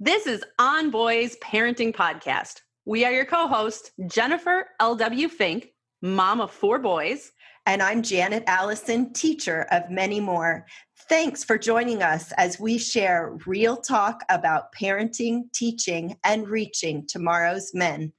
This is On Boys Parenting Podcast. We are your co host, Jennifer L.W. Fink, mom of four boys. And I'm Janet Allison, teacher of many more. Thanks for joining us as we share real talk about parenting, teaching, and reaching tomorrow's men.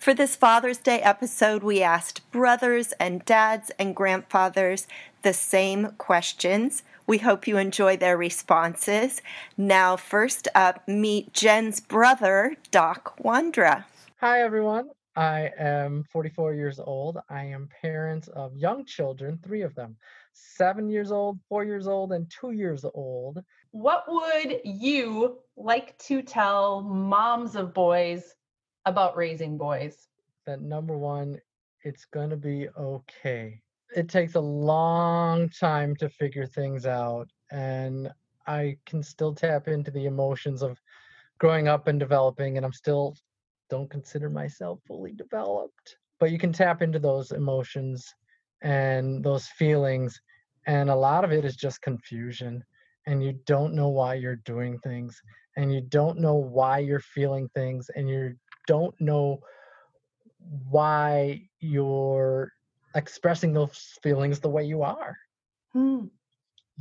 For this Father's Day episode, we asked brothers and dads and grandfathers the same questions. We hope you enjoy their responses. Now, first up, meet Jen's brother, Doc Wandra. Hi, everyone. I am 44 years old. I am parents of young children, three of them seven years old, four years old, and two years old. What would you like to tell moms of boys about raising boys? That number one, it's going to be okay. It takes a long time to figure things out. And I can still tap into the emotions of growing up and developing, and I'm still don't consider myself fully developed. But you can tap into those emotions and those feelings. And a lot of it is just confusion. And you don't know why you're doing things. And you don't know why you're feeling things. And you don't know why you're expressing those feelings the way you are. Hmm.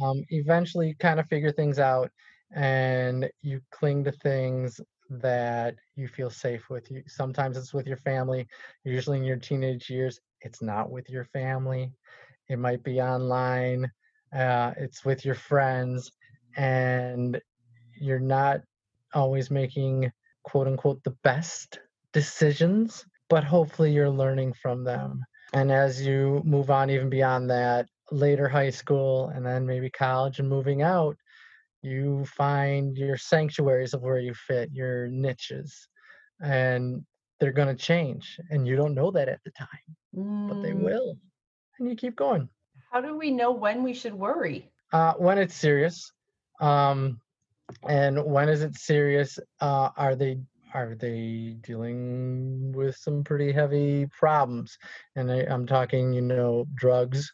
Um, eventually, you kind of figure things out and you cling to things that you feel safe with you sometimes it's with your family usually in your teenage years it's not with your family it might be online uh, it's with your friends and you're not always making quote unquote the best decisions but hopefully you're learning from them and as you move on even beyond that later high school and then maybe college and moving out you find your sanctuaries of where you fit your niches and they're going to change and you don't know that at the time mm. but they Mm. will and you keep going How do we know when we should worry? uh, when it's serious um, and when is it serious uh, are they are they dealing with some pretty heavy problems? And I, i'm talking you know drugs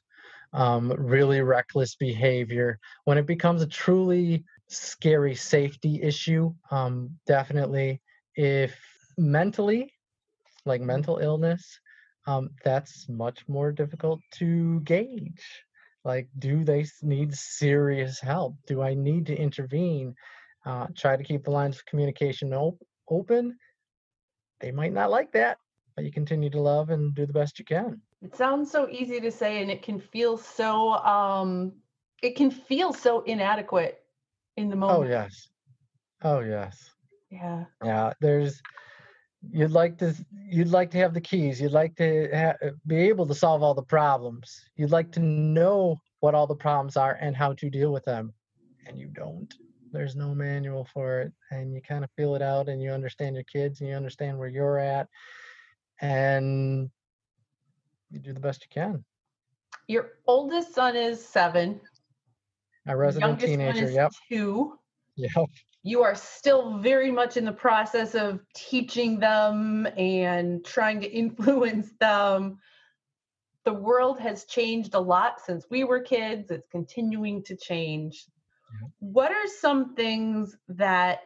um, really reckless behavior. When it becomes a truly scary safety issue um, definitely if mentally like mental illness um, that's much more difficult to gauge. Like do they need serious help? Do i need to intervene? Uh, try to keep the lines of communication op- open they might not like that but you continue to love and do the best you can It sounds so easy to say and it can feel so um it can feel so inadequate in the moment. oh yes oh yes Yeah. yeah there's you'd like to you'd like to have the keys you'd like to ha- be able to solve all the problems you'd like to know what all the problems are and how to deal with them and you don't there's no manual for it and you kind of feel it out and you understand your kids and you understand where you're at and you do the best you can Your oldest son is 7. a resident teenager yep 2. yep you are still very much in the process of teaching them and trying to influence them. The world has changed a lot since we were kids. It's continuing to change. What are some things that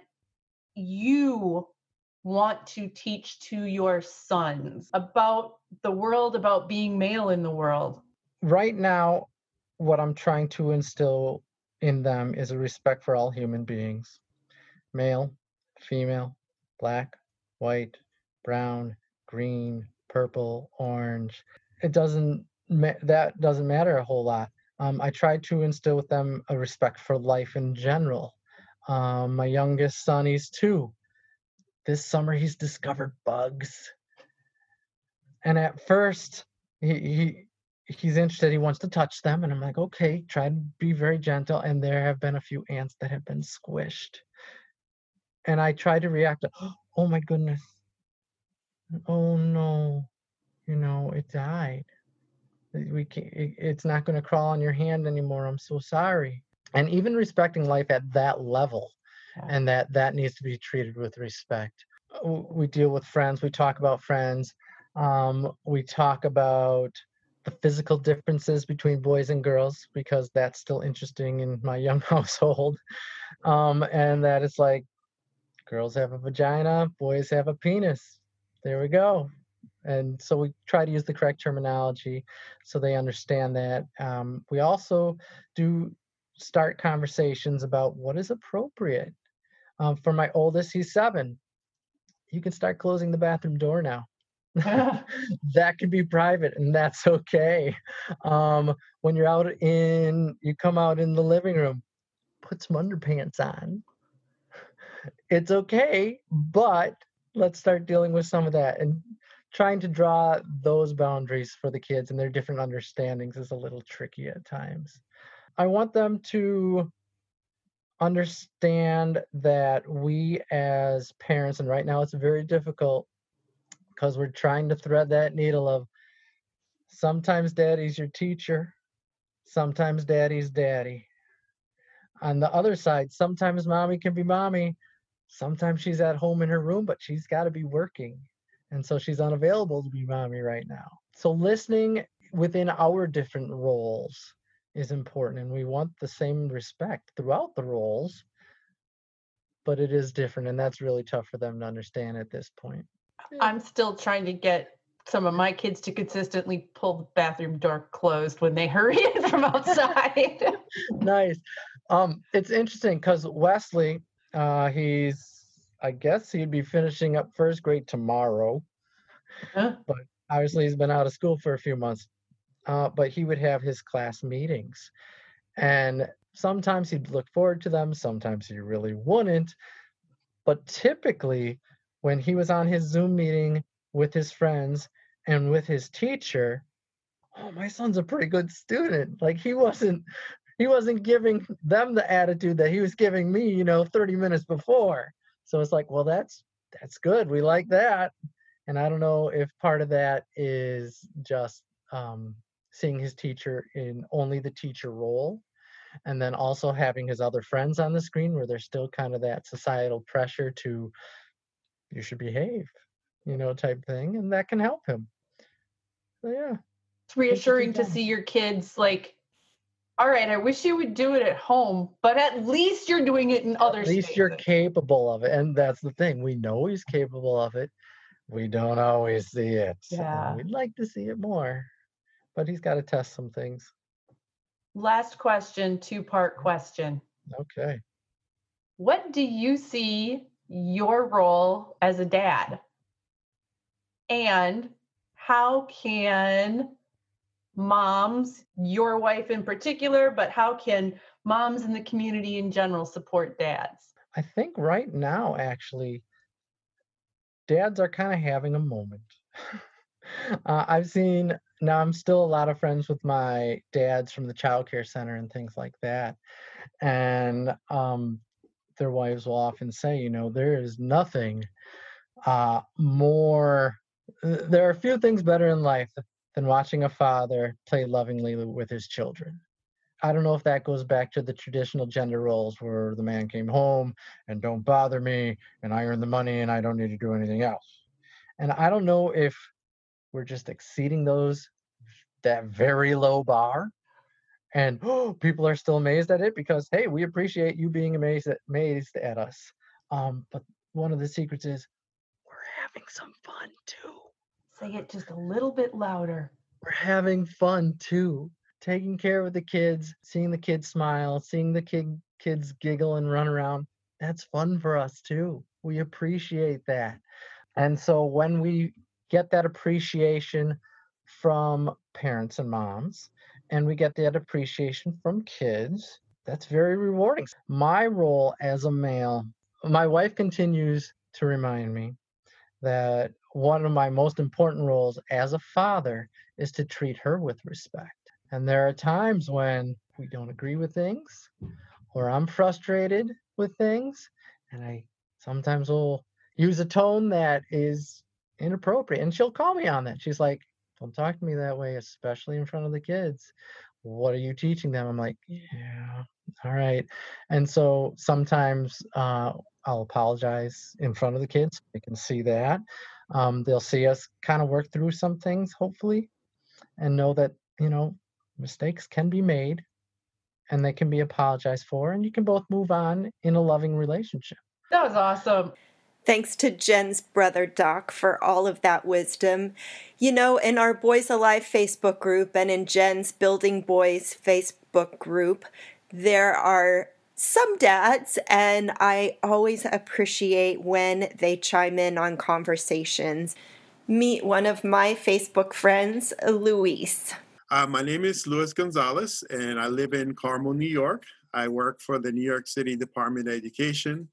you want to teach to your sons about the world, about being male in the world? right now what I'm trying to instill in them is a respect for all human beings male, female, black, white, brown, green, purple, orange. It doesn't that doesn't matter a whole lot. Um, I try to instill with them a respect for life in general. Um, my youngest son, he's two. This summer, he's discovered bugs. And at first, he, he he's interested. He wants to touch them, and I'm like, okay, try to be very gentle. And there have been a few ants that have been squished, and I try to react. Oh my goodness. Oh no, you know it died. We can't. It's not going to crawl on your hand anymore. I'm so sorry. And even respecting life at that level, and that that needs to be treated with respect. We deal with friends. We talk about friends. Um, we talk about the physical differences between boys and girls because that's still interesting in my young household. Um, and that it's like girls have a vagina, boys have a penis. There we go. And so we try to use the correct terminology so they understand that. Um, we also do start conversations about what is appropriate. Um, for my oldest, he's seven. You can start closing the bathroom door now. that can be private and that's okay. Um, when you're out in, you come out in the living room, put some underpants on. It's okay, but let's start dealing with some of that and trying to draw those boundaries for the kids and their different understandings is a little tricky at times. I want them to understand that we as parents, and right now it's very difficult because we're trying to thread that needle of sometimes daddy's your teacher, sometimes daddy's daddy. On the other side, sometimes mommy can be mommy, sometimes she's at home in her room, but she's got to be working. And so she's unavailable to be mommy right now. So listening within our different roles is important and we want the same respect throughout the roles but it is different and that's really tough for them to understand at this point. I'm still trying to get some of my kids to consistently pull the bathroom door closed when they hurry in from outside. Nice. Um it's interesting because wesley uh he's i guess he'd be finishing up first grade tomorrow huh? but obviously he's been out of school for a few months uh, but he would have his class meetings. And sometimes he'd look forward to them, sometimes he really wouldn't. But typically, when he was on his Zoom meeting with his friends and with his teacher, oh, my son's a pretty good student. Like he wasn't he wasn't giving them the attitude that he was giving me, you know, 30 minutes before. So it's like, well, that's that's good. We like that. And I don't know if part of that is just um, seeing his teacher in only the teacher role and then also having his other friends on the screen where there's still kind of that societal pressure to you should behave you know type thing and that can help him so yeah it's reassuring to see your kids like all right i wish you would do it at home but at least you're doing it in other states. at least spaces. you're capable of it and that's the thing we know he's capable of it we don't always see it yeah. we'd like to see it more but he's got to test some things. Last question, two part question. Okay. What do you see your role as a dad? And how can moms, your wife in particular, but how can moms in the community in general support dads? I think right now, actually, dads are kind of having a moment. uh, I've seen now I'm still a lot of friends with my dads from the child care center and things like that. And um, their wives will often say, you know, there is nothing uh, more, there are a few things better in life than watching a father play lovingly with his children. I don't know if that goes back to the traditional gender roles where the man came home and don't bother me and I earn the money and I don't need to do anything else. And I don't know if we're just exceeding those that very low bar and oh, people are still amazed at it because hey we appreciate you being amazed at, amazed at us um, but one of the secrets is we're having some fun too say it just a little bit louder we're having fun too taking care of the kids, seeing the kids smile, seeing the kid kids giggle and run around, that's fun for us too. We appreciate that. And so when we get that appreciation from parents and moms, and we get that appreciation from kids, that's very rewarding. My role as a male, my wife continues to remind me that one of my most important roles as a father is to treat her with respect. And there are times when we don't agree with things, or I'm frustrated with things, and I sometimes will use a tone that is inappropriate. And she'll call me on that. She's like, Don't talk to me that way, especially in front of the kids. What are you teaching them? I'm like, Yeah, all right. And so sometimes uh, I'll apologize in front of the kids. They can see that. Um, they'll see us kind of work through some things, hopefully, and know that, you know, mistakes can be made and they can be apologized for, and you can both move on in a loving relationship. That was awesome. Thanks to Jen's brother Doc for all of that wisdom. You know, in our Boys Alive Facebook group and in Jen's Building Boys Facebook group, there are some dads, and I always appreciate when they chime in on conversations. Meet one of my Facebook friends, Luis. Uh, my name is Luis Gonzalez, and I live in Carmel, New York. I work for the New York City Department of Education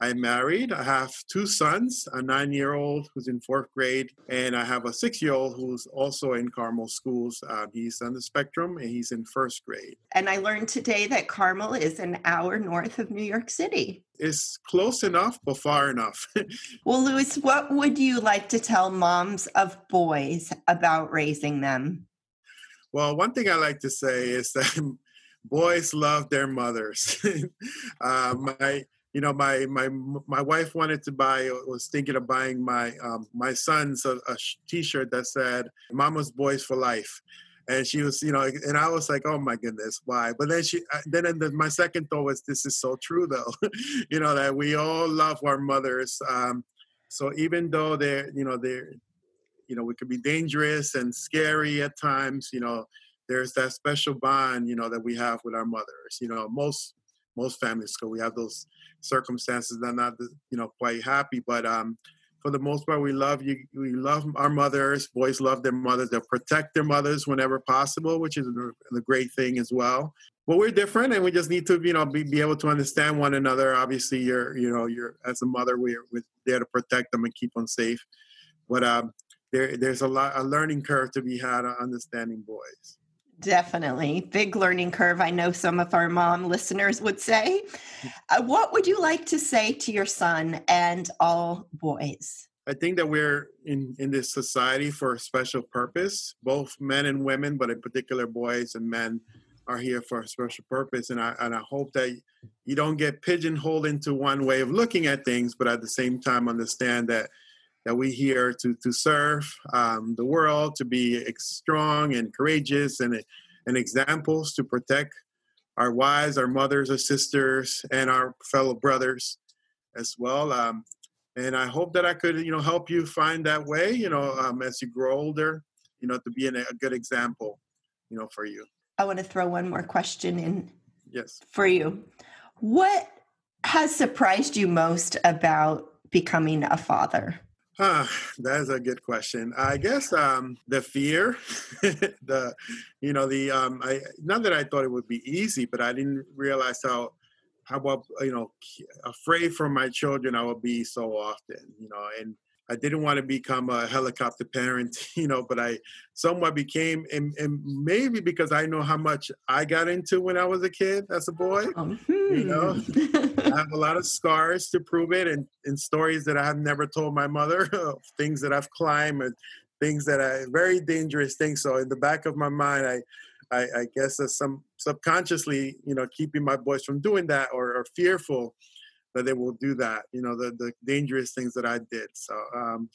I'm married. I have two sons, a nine year old who's in fourth grade, and I have a six year old who's also in Carmel schools. Uh, he's on the spectrum and he's in first grade. And I learned today that Carmel is an hour north of New York City. It's close enough, but far enough. well, Luis, what would you like to tell moms of boys about raising them? Well, one thing I like to say is that boys love their mothers. uh, my you know, my my my wife wanted to buy was thinking of buying my um, my son's a, a T-shirt that said "Mama's Boys for Life," and she was, you know, and I was like, oh my goodness, why? But then she, then the, my second thought was, this is so true though, you know, that we all love our mothers. Um, so even though they're, you know, they're, you know, we could be dangerous and scary at times, you know, there's that special bond, you know, that we have with our mothers. You know, most most families go, we have those circumstances that are not you know quite happy but um for the most part we love you we love our mothers boys love their mothers they'll protect their mothers whenever possible which is a, great thing as well. But we're different and we just need to you know be, be able to understand one another. Obviously you're you know you're as a mother we're, we're there to protect them and keep them safe. But um there, there's a lot a learning curve to be had on understanding boys Definitely. Big learning curve. I know some of our mom listeners would say. Uh, what would you like to say to your son and all boys? I think that we're in, in this society for a special purpose. Both men and women, but in particular, boys and men are here for a special purpose. And I, and I hope that you don't get pigeonholed into one way of looking at things, but at the same time, understand that that we here to to serve um, the world, to be strong and courageous, and and examples to protect our wives, our mothers, our sisters, and our fellow brothers as well. Um, and I hope that I could, you know, help you find that way, you know, um, as you grow older, you know, to be an, a good example, you know, for you. I want to throw one more question in. Yes. For you, what has surprised you most about becoming a father? Huh, that's a good question. I guess um, the fear, the, you know, the, um, I, not that I thought it would be easy, but I didn't realize how, how, about, you know, afraid for my children I would be so often, you know, and I didn't want to become a helicopter parent, you know, but I somewhat became, and, and, maybe because I know how much I got into when I was a kid as a boy, mm-hmm. you know. I have a lot of scars to prove it and, and stories that I have never told my mother, things that I've climbed and things that are very dangerous things. So in the back of my mind, I, I, I guess some subconsciously, you know, keeping my boys from doing that or, or fearful that they will do that. You know, the the dangerous things that I did. So um,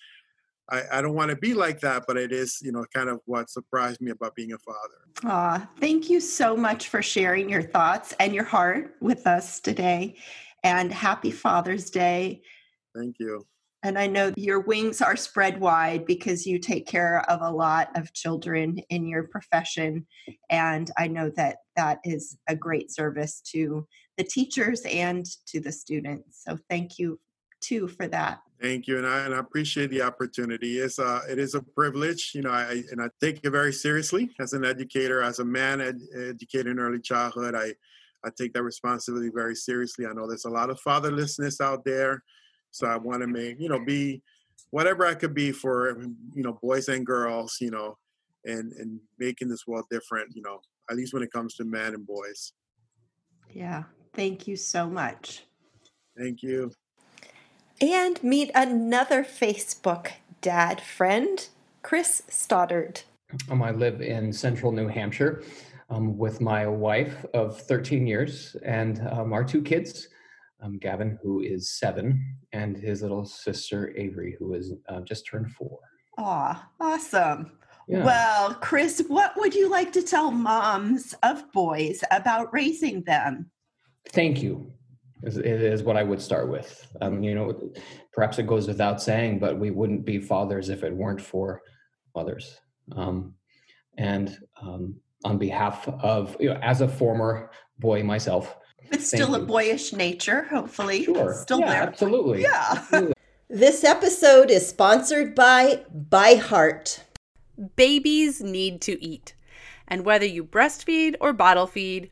I, I don't want to be like that, but it is, you know, kind of what surprised me about being a father. Aw, thank you so much for sharing your thoughts and your heart with us today. And happy Father's Day. Thank you. And I know your wings are spread wide because you take care of a lot of children in your profession. And I know that that is a great service to the teachers and to the students. So thank you too for that. Thank you, and I and I appreciate the opportunity. It's uh, it is a privilege, you know, I and I take it very seriously as an educator, as a man ed, educator in early childhood. I I take that responsibility very seriously. I know there's a lot of fatherlessness out there, so I want to make you know be whatever I could be for you know boys and girls, you know, and and making this world different, you know, at least when it comes to men and boys. Yeah, thank you so much. Thank you. And meet another Facebook dad friend, Chris Stoddard. Um, I live in central New Hampshire um, with my wife of 13 years and um, our two kids, um, Gavin, who is seven, and his little sister, Avery, who is uh, just turned four. Aw, awesome. Yeah. Well, Chris, what would you like to tell moms of boys about raising them? Thank you is, is what I would start with. Um, you know, perhaps it goes without saying, but we wouldn't be fathers if it weren't for mothers. Um, and um, on behalf of, you know, as a former boy myself, it's still a boyish nature, hopefully. Sure. Still yeah, there. Absolutely. Yeah. Absolutely. this episode is sponsored by ByHeart. Babies need to eat. And whether you breastfeed or bottle feed,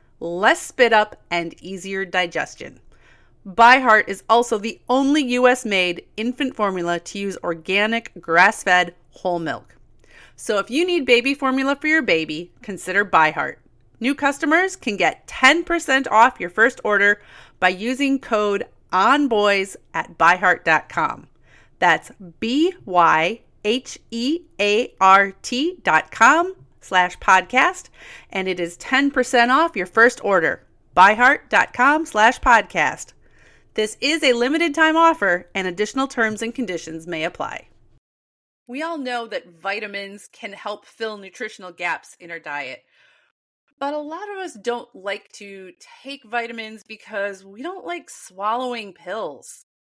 less spit up, and easier digestion. ByHeart is also the only US made infant formula to use organic, grass fed whole milk. So if you need baby formula for your baby, consider ByHeart. New customers can get 10% off your first order by using code ONBOYS at byheart.com. That's B Y H E A R T dot com slash podcast, and it is 10% off your first order. Byheart.com slash podcast. This is a limited time offer, and additional terms and conditions may apply. We all know that vitamins can help fill nutritional gaps in our diet. But a lot of us don't like to take vitamins because we don't like swallowing pills.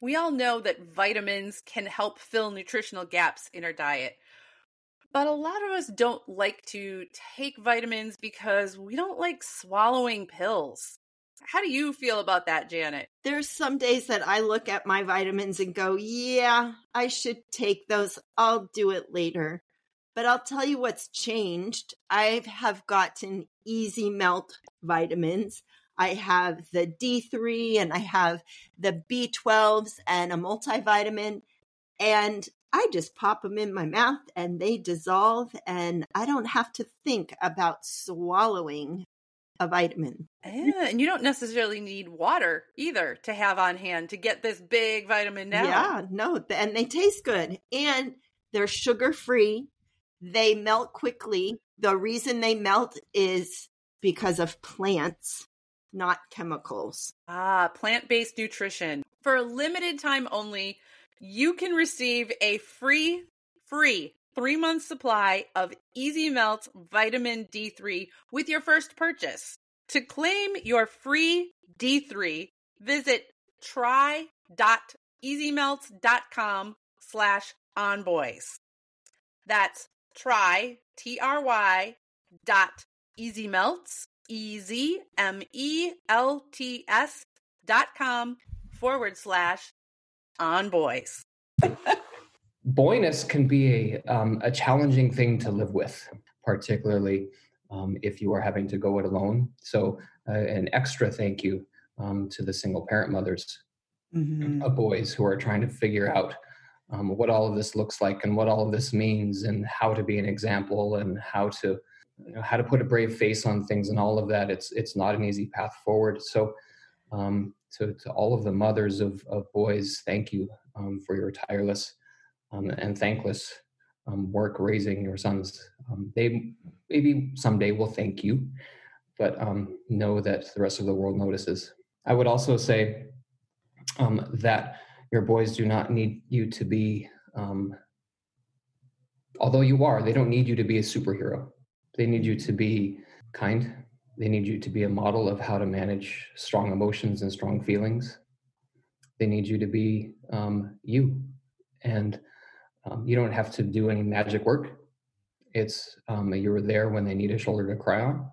We all know that vitamins can help fill nutritional gaps in our diet. But a lot of us don't like to take vitamins because we don't like swallowing pills. How do you feel about that, Janet? There's some days that I look at my vitamins and go, yeah, I should take those. I'll do it later. But I'll tell you what's changed. I have gotten easy melt vitamins. I have the D3 and I have the B12s and a multivitamin. And I just pop them in my mouth and they dissolve, and I don't have to think about swallowing a vitamin. Yeah, and you don't necessarily need water either to have on hand to get this big vitamin down. Yeah, no, and they taste good. And they're sugar free. They melt quickly. The reason they melt is because of plants, not chemicals. Ah, plant based nutrition. For a limited time only, you can receive a free, free three month supply of Easy Melt Vitamin D3 with your first purchase. To claim your free D3, visit try.easymelt.com slash onboys. That's try, T-R-Y dot ezmelts, E-Z-M-E-L-T-S dot com forward slash on boys. Boyness can be a, um, a challenging thing to live with, particularly um, if you are having to go it alone. So, uh, an extra thank you um, to the single parent mothers Mm-hmm. of boys who are trying to figure out um, what all of this looks like and what all of this means and how to be an example and how to you know, how to put a brave face on things and all of that. It's it's not an easy path forward. So, um, to to all of the mothers of of boys, thank you um, for your tireless um, and thankless um, work raising your sons. Um, they maybe someday will thank you, but um, know that the rest of the world notices. I would also say um, that your boys do not need you to be, um, although you are, they don't need you to be a superhero. They need you to be kind. They need you to be a model of how to manage strong emotions and strong feelings. They need you to be um, you. And um, you don't have to do any magic work. It's um, you're there when they need a shoulder to cry on.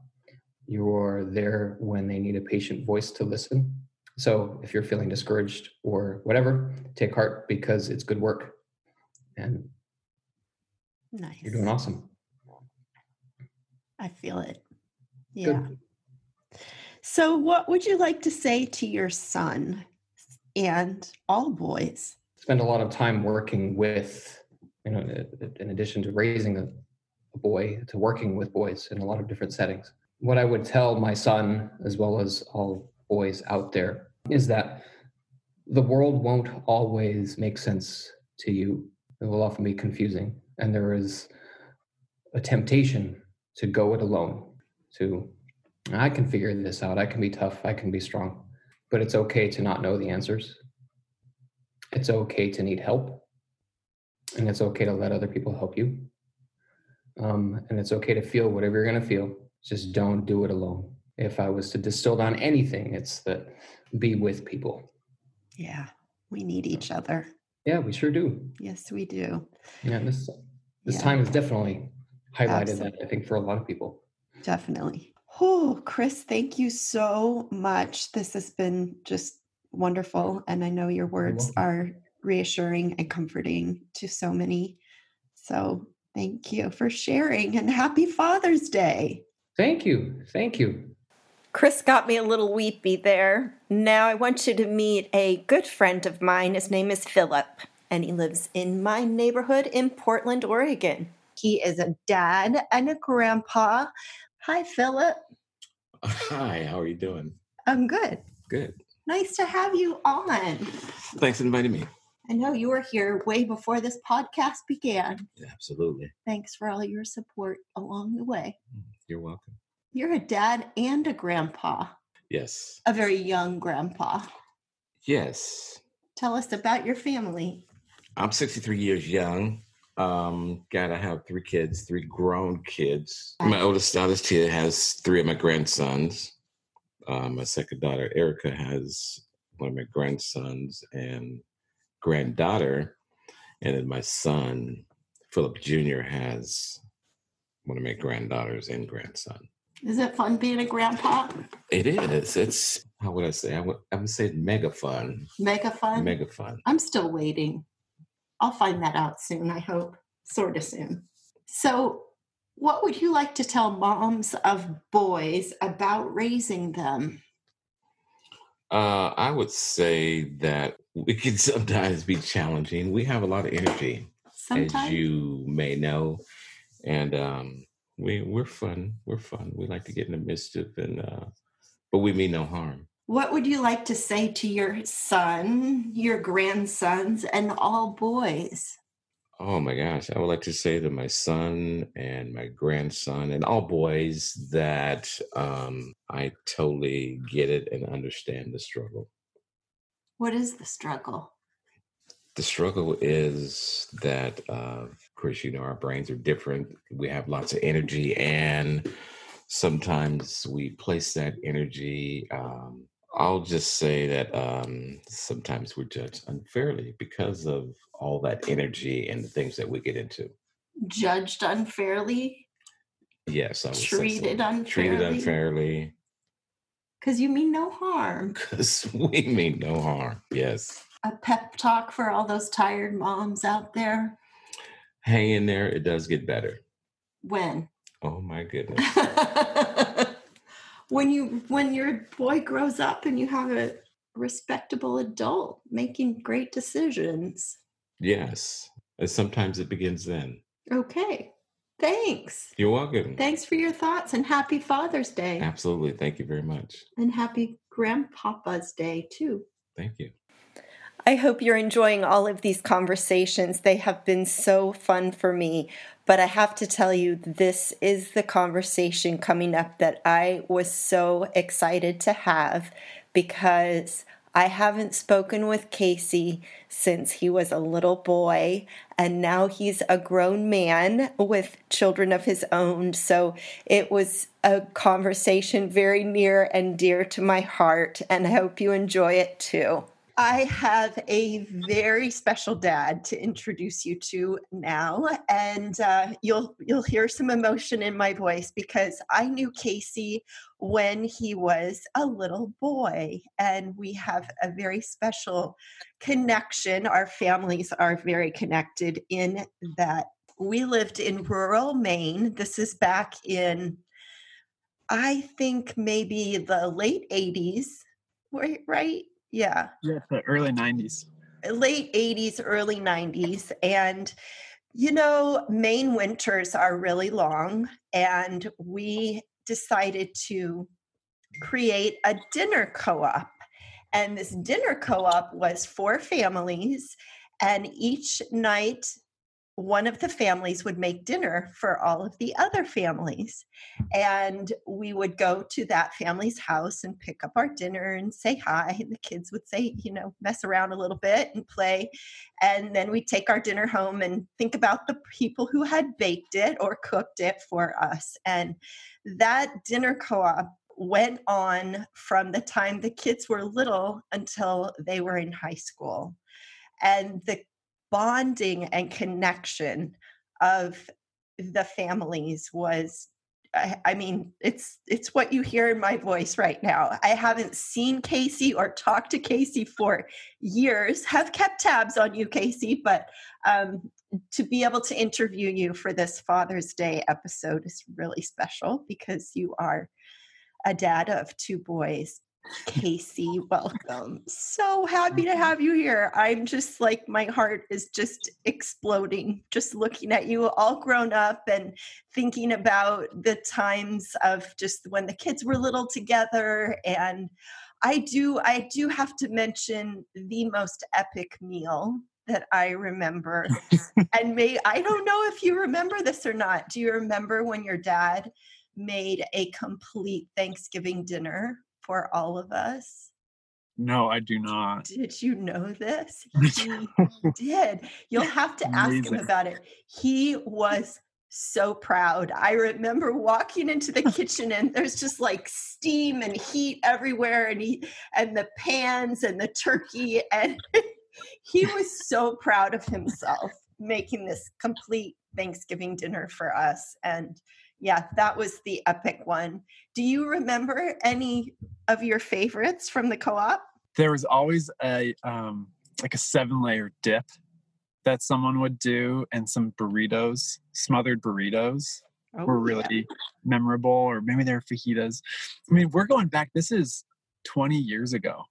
You're there when they need a patient voice to listen. So if you're feeling discouraged or whatever, take heart because it's good work. And Nice. you're doing awesome. I feel it. Good. Yeah. So, what would you like to say to your son and all boys? Spend a lot of time working with, you know, in addition to raising a, a boy, to working with boys in a lot of different settings. What I would tell my son, as well as all boys out there, is that the world won't always make sense to you. It will often be confusing. And there is a temptation to go it alone, to, I can figure this out. I can be tough. I can be strong. But it's okay to not know the answers. It's okay to need help. And it's okay to let other people help you. Um, and it's okay to feel whatever you're going to feel. Just don't do it alone. If I was to distill down anything, it's that be with people. Yeah, we need each other. Yeah, we sure do. Yes, we do. Yeah, this this Yeah. time is definitely highlighted that I think for a lot of people. Definitely. Oh, Chris, thank you so much. This has been just wonderful. And I know your words are reassuring and comforting to so many. So thank you for sharing and happy Father's Day. Thank you. Thank you. Chris got me a little weepy there. Now I want you to meet a good friend of mine. His name is Philip, and he lives in my neighborhood in Portland, Oregon. He is a dad and a grandpa. Hi, Philip. Uh, hi, how are you doing? I'm good. Good. Nice to have you on. Thanks for inviting me. I know you were here way before this podcast began. Absolutely. Thanks for all your support along the way. Mm, you're welcome. You're a dad and a grandpa, Yes. a very young grandpa. Yes. Tell us about your family. I'm 63 years young. Um, got to have three kids, three grown kids. My oldest oldest kid has three of my grandsons. Um, my second daughter, Erica, has one of my grandsons and granddaughter. And then my son, Philip Jr., has one of my granddaughters and grandson. Is it fun being a grandpa? It is. It's how would I say? I would I would say mega fun. Mega fun? Mega fun. I'm still waiting. I'll find that out soon, I hope. Sort of soon. So, what would you like to tell moms of boys about raising them? Uh, I would say that we can sometimes be challenging. We have a lot of energy, Sometimes. as you may know, and um, We we're fun. We're fun. We like to get in the mischief, and uh, but we mean no harm. What would you like to say to your son, your grandsons, and all boys? Oh my gosh, I would like to say to my son and my grandson and all boys that um, I totally get it and understand the struggle. What is the struggle? The struggle is that, uh, of course, you know, our brains are different. We have lots of energy, and sometimes we place that energy. Um, I'll just say that um, sometimes we're judged unfairly because of all that energy and the things that we get into. Judged unfairly? Yes, I would treated unfairly. Treated unfairly. Because you mean no harm. Because we mean no harm. Yes. A pep talk for all those tired moms out there. Hang in there. It does get better. When? Oh my goodness. When you when your boy grows up and you have a respectable adult making great decisions. Yes. And sometimes it begins then. Okay. Thanks. You're welcome. Thanks for your thoughts and happy Father's Day. Absolutely. Thank you very much. And happy Grandpapa's Day, too. Thank you. I hope you're enjoying all of these conversations. They have been so fun for me. But I have to tell you, this is the conversation coming up that I was so excited to have because I haven't spoken with Casey since he was a little boy, and now he's a grown man with children of his own. So it was a conversation very near and dear to my heart, and I hope you enjoy it too. I have a very special dad to introduce you to now, and uh, you'll you'll hear some emotion in my voice because I knew Casey when he was a little boy, and we have a very special connection. Our families are very connected in that we lived in rural Maine. This is back in, I think maybe the late '80s, right? Yeah. Yeah, the early 90s. Uh, late 80s, early 90s. And, you know, Maine winters are really long. And we decided to create a dinner co op. And this dinner co op was for families. And each night one of the families would make dinner for all of the other families. And we would go to that family's house and pick up our dinner and say hi. And the kids would say, you know, mess around a little bit and play. And then we'd take our dinner home and think about the people who had baked it or cooked it for us. And that dinner co op went on from the time the kids were little until they were in high school. And the bonding and connection of the families was I, I, mean it's it's what you hear in my voice right now. I haven't seen casey or talked to casey for years have kept tabs on you casey but um, to be able to interview you for this father's day episode is really special because you are a dad of two boys Casey, welcome. So happy to mm-hmm. have you here. I'm just like, my heart is just exploding just looking at you all grown up and thinking about the times of just when the kids were little together. And I do, I do have to mention the most epic meal that I remember. and may I don't know if you remember this or not. Do you remember when your dad made a complete Thanksgiving dinner for all of us? No, I do not. Did you know this? He did. You'll have to ask Amazing. him about it. He was so proud. I remember walking into the kitchen and there's just like steam and heat everywhere and he and the pans and the turkey and he was so proud of himself making this complete Thanksgiving dinner for us and yeah, that was the epic one. Do you remember any of your favorites from the co-op? There was always a um, like a seven layer dip that someone would do, and some burritos, smothered burritos, oh, were really yeah. memorable. Or maybe they're fajitas. I mean, we're going back. This is twenty years ago.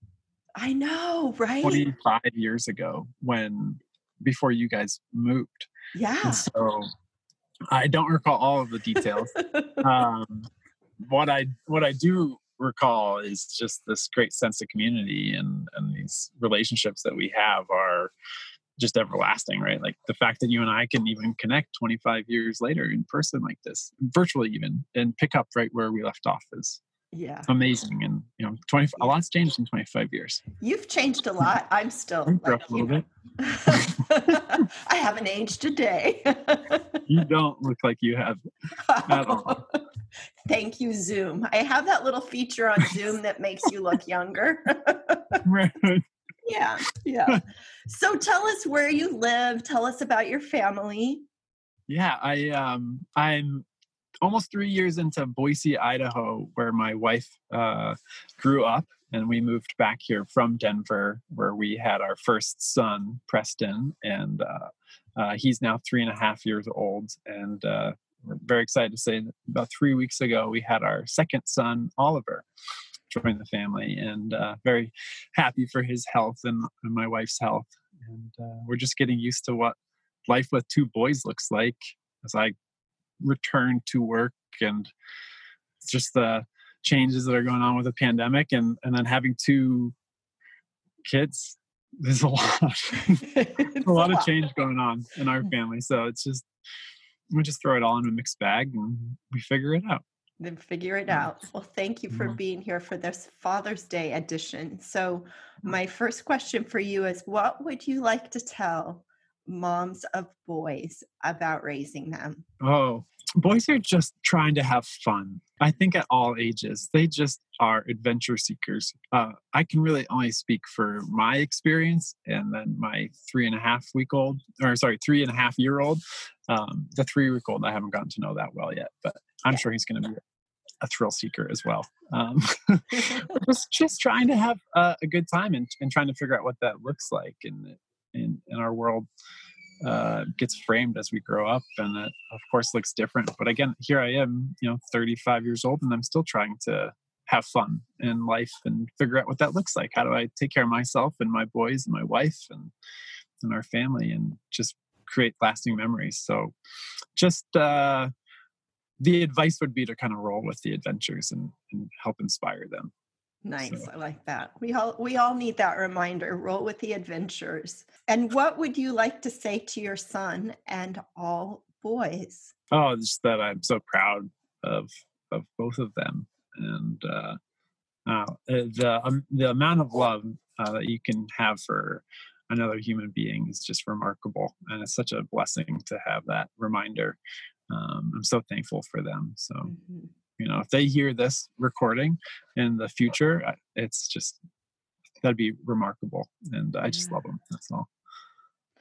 I know, right? Twenty five years ago, when before you guys moved. Yeah. And so I don't recall all of the details. um, what I what I do recall is just this great sense of community and and these relationships that we have are just everlasting, right? Like the fact that you and I can even connect 25 years later in person like this, virtually even, and pick up right where we left off is yeah amazing. And you know, 20 a lot's changed in 25 years. You've changed a lot. I'm still I'm like, a little bit. I haven't aged a day. you don't look like you have at all. Thank you, Zoom. I have that little feature on Zoom that makes you look younger. right. Yeah, yeah. so tell us where you live. Tell us about your family. Yeah, I um I'm almost three years into Boise, Idaho, where my wife uh, grew up, and we moved back here from Denver, where we had our first son, Preston, and uh, uh, he's now three and a half years old. And uh, we're very excited to say that about three weeks ago we had our second son, Oliver join the family and uh, very happy for his health and, and my wife's health. And uh, we're just getting used to what life with two boys looks like as I return to work and just the changes that are going on with the pandemic and, and then having two kids. There's a lot, a lot of change going on in our family. So it's just, we just throw it all in a mixed bag and we figure it out then figure it out. Well, thank you for Mm-hmm. being here for this Father's Day edition. So, my first question for you is what would you like to tell moms of boys about raising them? Oh, boys are just trying to have fun. I think at all ages, they just are adventure seekers. Uh, I can really only speak for my experience and then my three and a half week old, or sorry, three and a half year old. Um, the three week old, I haven't gotten to know that well yet, but I'm sure he's going to be a thrill seeker as well. Um, just, just trying to have uh, a good time and, and trying to figure out what that looks like in, in, our world uh, gets framed as we grow up and it of course looks different. But again here i am you know 35 years old and i'm still trying to have fun in life and figure out what that looks like. How do i take care of myself and my boys and my wife and and our family and just create lasting memories? So just uh the advice would be to kind of roll with the adventures and, and help inspire them Nice. So- I like that. We all we all need that reminder. Roll with the adventures. And what would you like to say to your son and all boys? oh just that i'm so proud of of both of them and uh, uh the um, the amount of love uh, that you can have for another human being is just remarkable and it's such a blessing to have that reminder um, i'm so thankful for them so Mm-hmm. You know if they hear this recording in the future it's just that'd be remarkable and i just love them that's all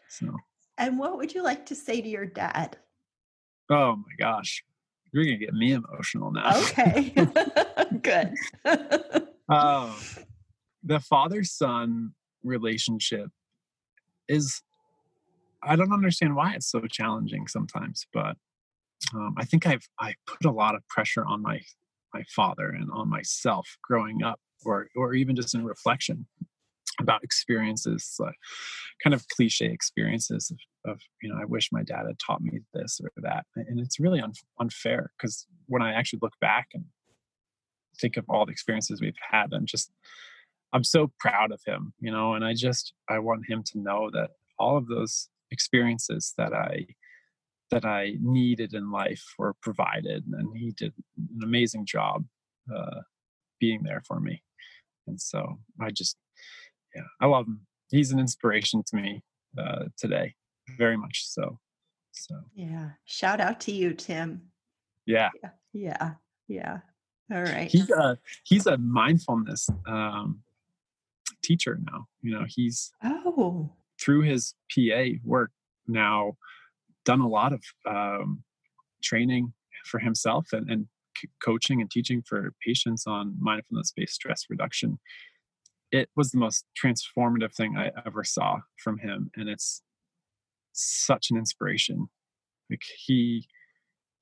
so And what would you like to say to your dad? oh my gosh you're gonna get me emotional now Okay. Good. Oh, the father son relationship is, I don't understand why it's so challenging sometimes, but um, I think I've I put a lot of pressure on my my father and on myself growing up, or or even just in reflection about experiences, like kind of cliche experiences of, of you know I wish my dad had taught me this or that, and it's really un- unfair because when I actually look back and think of all the experiences we've had I'm just i'm so proud of him you know and i just i want him to know that all of those experiences that i that i needed in life were provided and he did an amazing job uh, being there for me and so i just yeah i love him he's an inspiration to me uh, today very much so so yeah. Shout out to you, Tim. yeah Yeah. Yeah. All right. he's a he's a mindfulness um teacher now you know he's Oh. through his pa work now done a lot of um training for himself and, and c- coaching and teaching for patients on mindfulness based stress reduction it was the most transformative thing i ever saw from him and it's such an inspiration like he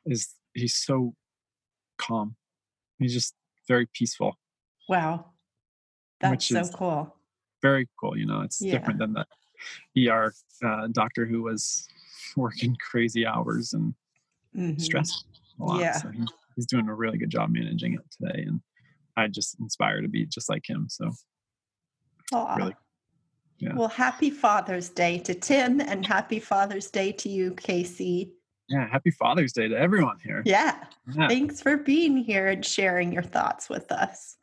is he's so calm he's just very peaceful Wow. That's so cool. very cool you know it's Yeah. different than the er uh, doctor who was working crazy hours and mm-hmm. stressful a lot. Yeah. So he, he's doing a really good job managing it today. And I just inspire to be just like him. So Aww. really. Yeah. Well, happy Father's Day to Tim and happy Father's Day to you, Casey. Yeah, happy Father's Day to everyone here. Yeah. yeah. Thanks for being here and sharing your thoughts with us.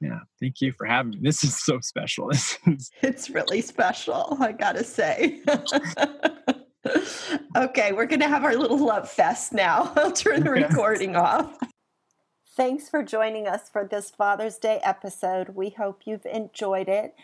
Yeah, thank you for having me. This is so special. This is It's really special, I got to say. okay, we're going to have our little love fest now. I'll turn the recording off. Thanks for joining us for this Father's Day episode. We hope you've enjoyed it.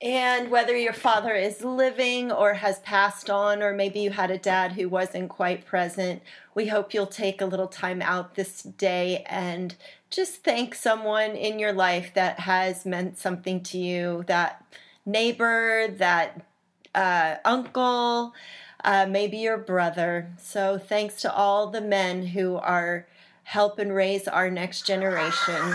And whether your father is living or has passed on, or maybe you had a dad who wasn't quite present, we hope you'll take a little time out this day and just thank someone in your life that has meant something to you that neighbor, that uh, uncle, uh, maybe your brother. So thanks to all the men who are helping raise our next generation.